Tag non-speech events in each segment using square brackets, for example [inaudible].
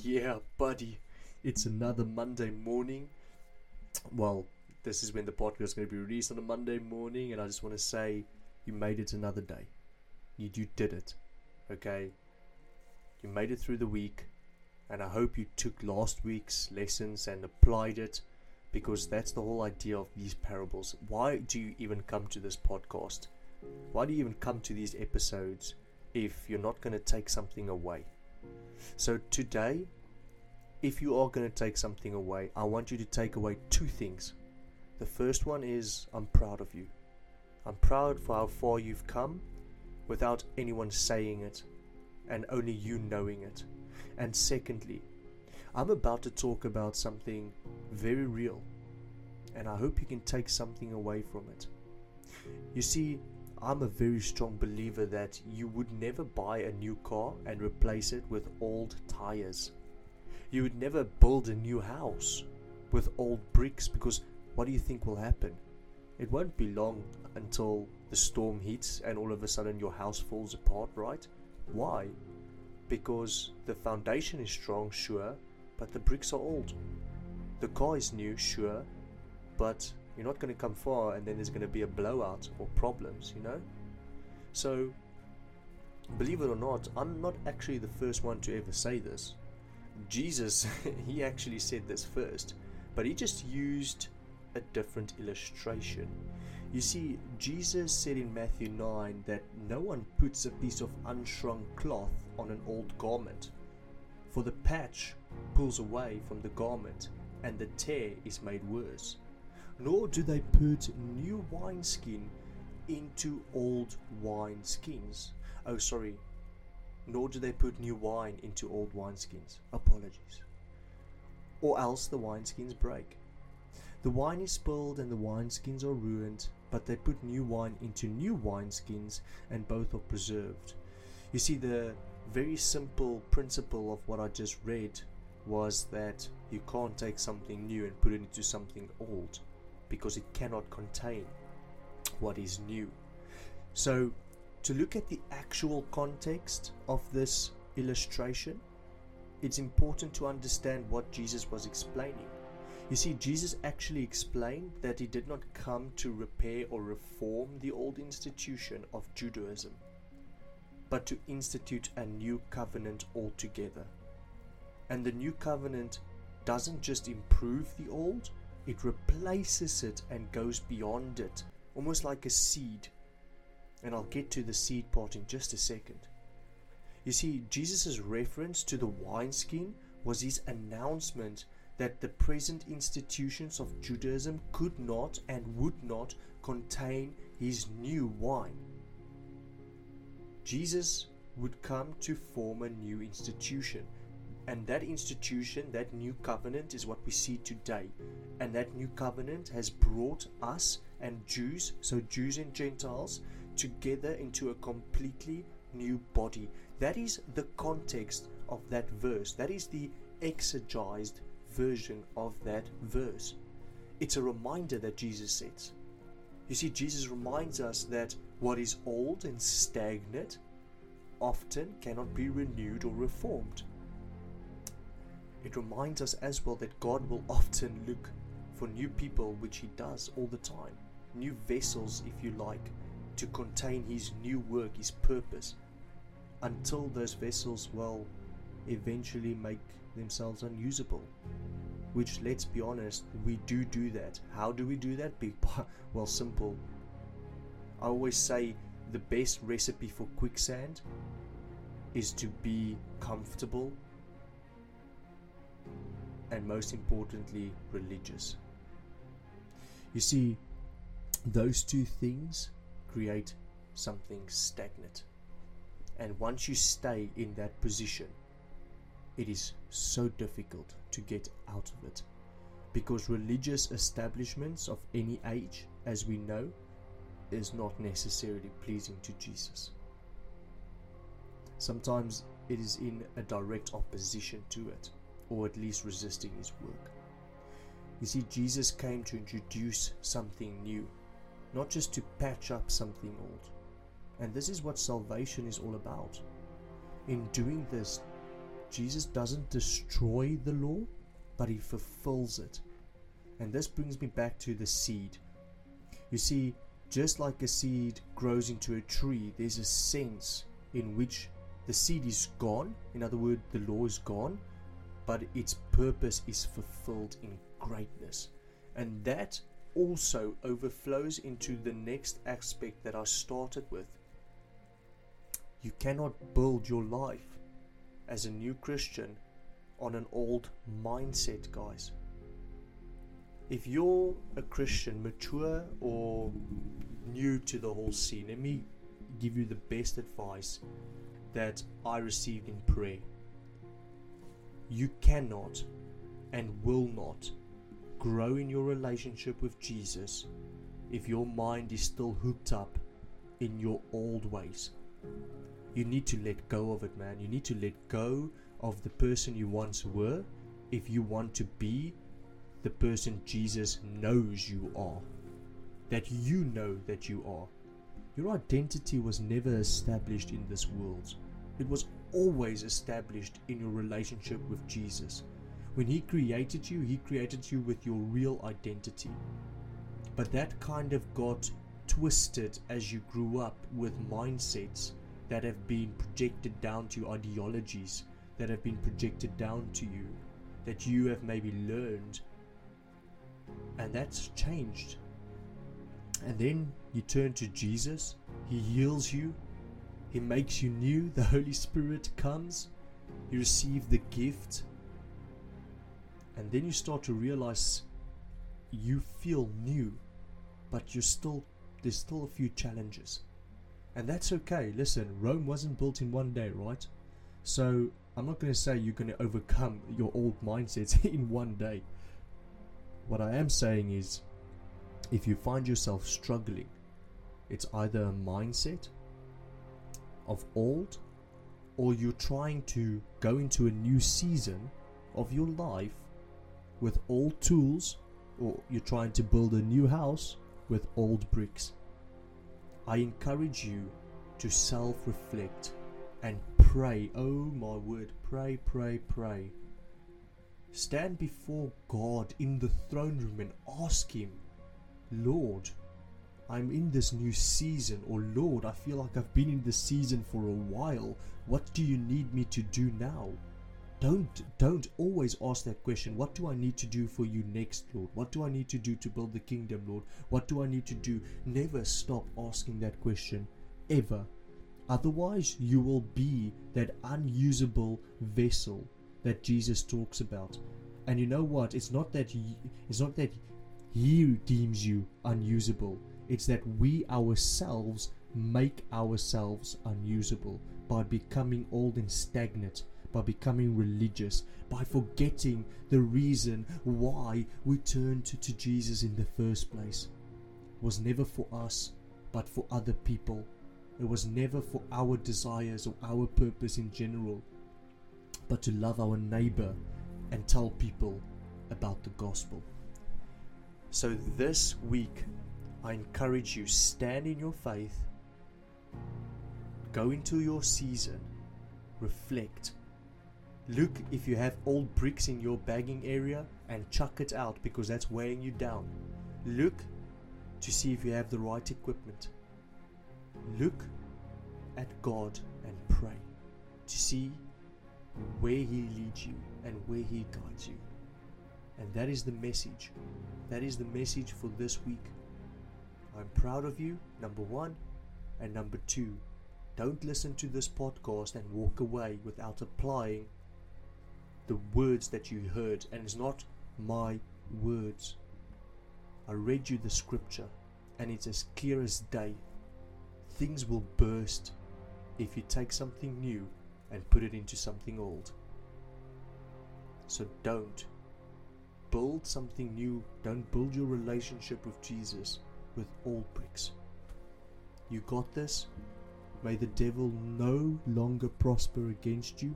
Yeah, buddy. It's another Monday morning. Well, this is when the podcast is going to be released on a Monday morning, and I just want to say you made it another day. You, you did it. Okay? You made it through the week, and I hope you took last week's lessons and applied it because that's the whole idea of these parables. Why do you even come to this podcast? Why do you even come to these episodes if you're not going to take something away? So today, if you are going to take something away, I want you to take away two things. The first one is I'm proud of you. I'm proud for how far you've come without anyone saying it and only you knowing it. And secondly, I'm about to talk about something very real and I hope you can take something away from it. You see, I'm a very strong believer that you would never buy a new car and replace it with old tires. You would never build a new house with old bricks because what do you think will happen? It won't be long until the storm hits and all of a sudden your house falls apart, right? Why? Because the foundation is strong, sure, but the bricks are old. The car is new, sure, but you're not going to come far and then there's going to be a blowout or problems, you know? So, believe it or not, I'm not actually the first one to ever say this. Jesus, [laughs] he actually said this first, but he just used a different illustration. You see, Jesus said in Matthew 9 that no one puts a piece of unshrunk cloth on an old garment, for the patch pulls away from the garment and the tear is made worse nor do they put new wineskin into old wineskins. Oh, sorry. Nor do they put new wine into old wineskins. Apologies. Or else the wineskins break. The wine is spilled and the wineskins are ruined, but they put new wine into new wineskins and both are preserved. You see, the very simple principle of what I just read was that you can't take something new and put it into something old because it cannot contain what is new. So, to look at the actual context of this illustration, it's important to understand what Jesus was explaining. You see, Jesus actually explained that he did not come to repair or reform the old institution of Judaism, but to institute a new covenant altogether. And the new covenant doesn't just improve the old, it replaces it and goes beyond it, almost like a seed. And I'll get to the seed part in just a second. You see, Jesus' reference to the wineskin was his announcement that the present institutions of Judaism could not and would not contain his new wine. Jesus would come to form a new institution, and that institution, that new covenant, is what we see today. And that new covenant has brought us and Jews, so Jews and Gentiles, together into a completely new body. That is the context of that verse. That is the exegized version of that verse. It's a reminder that Jesus says. You see, Jesus reminds us that what is old and stagnant often cannot be renewed or reformed. It reminds us as well that God will often look for new people, which He does all the time, new vessels, if you like, to contain His new work, His purpose, until those vessels will eventually make themselves unusable. Which, let's be honest, we do do that. How do we do that? [laughs] Well, simple. I always say the best recipe for quicksand is to be comfortable and most importantly, religious. You see, those two things create something stagnant. And once you stay in that position, it is so difficult to get out of it. Because religious establishments of any age, as we know, is not necessarily pleasing to Jesus. Sometimes it is in a direct opposition to it or at least resisting his work. You see, Jesus came to introduce something new, not just to patch up something old. And this is what salvation is all about. In doing this, Jesus doesn't destroy the law, but he fulfills it. And this brings me back to the seed. You see, just like a seed grows into a tree, there's a sense in which the seed is gone. In other words, the law is gone, but its purpose is fulfilled in greatness. And that also overflows into the next aspect that I started with. You cannot build your life as a new Christian on an old mindset, guys. If you're a Christian, mature or new to the whole scene, let me give you the best advice that I received in prayer. You cannot and will not grow in your relationship with Jesus if your mind is still hooked up in your old ways. You need to let go of it, man. You need to let go of the person you once were if you want to be the person Jesus knows you are. That you know that you are. Your identity was never established in this world, it was always established in your relationship with Jesus. When He created you, He created you with your real identity. But that kind of got twisted as you grew up with mindsets that have been projected down to you, ideologies that have been projected down to you, that you have maybe learned, and that's changed. And then you turn to Jesus, He heals you, He makes you new, the Holy Spirit comes, you receive the gift, and then you start to realize you feel new, but you're still there's still a few challenges. And that's okay. Listen, Rome wasn't built in one day, right? So I'm not going to say you're going to overcome your old mindsets [laughs] in one day. What I am saying is if you find yourself struggling, it's either a mindset of old or you're trying to go into a new season of your life with old tools or you're trying to build a new house with old bricks. I encourage you to self reflect and pray. Oh my word, pray, pray, pray. Stand before God in the throne room and ask Him, Lord, I'm in this new season, or Lord, I feel like I've been in this season for a while. What do you need me to do now? Don't don't always ask that question. What do I need to do for you next, Lord? What do I need to do to build the kingdom, Lord? What do I need to do? Never stop asking that question ever. Otherwise, you will be that unusable vessel that Jesus talks about. And you know what? It's not that he, it's not that he deems you unusable. It's that we ourselves make ourselves unusable by becoming old and stagnant by becoming religious, by forgetting the reason why we turned to, to Jesus in the first place. It was never for us, but for other people. It was never for our desires or our purpose in general, but to love our neighbor and tell people about the gospel. So this week, I encourage you stand in your faith, go into your season, reflect, Look if you have old bricks in your bagging area and chuck it out because that's weighing you down. Look to see if you have the right equipment. Look at God and pray to see where He leads you and where He guides you. And that is the message. That is the message for this week. I'm proud of you, number one. And number two, don't listen to this podcast and walk away without applying the words that you heard, and it's not my words. I read you the scripture, and it's as clear as day. Things will burst if you take something new and put it into something old. So don't build something new. Don't build your relationship with Jesus with old bricks. You got this? May the devil no longer prosper against you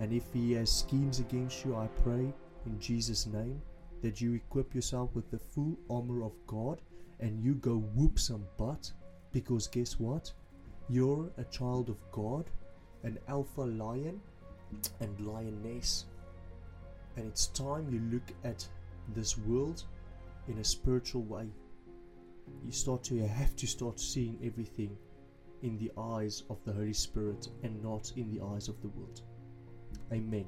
and if he has schemes against you, I pray in Jesus' name that you equip yourself with the full armor of God and you go whoop some butt. Because guess what? You're a child of God, an alpha lion, and lioness. And it's time you look at this world in a spiritual way. You start to have to start seeing everything in the eyes of the Holy Spirit and not in the eyes of the world. Amen.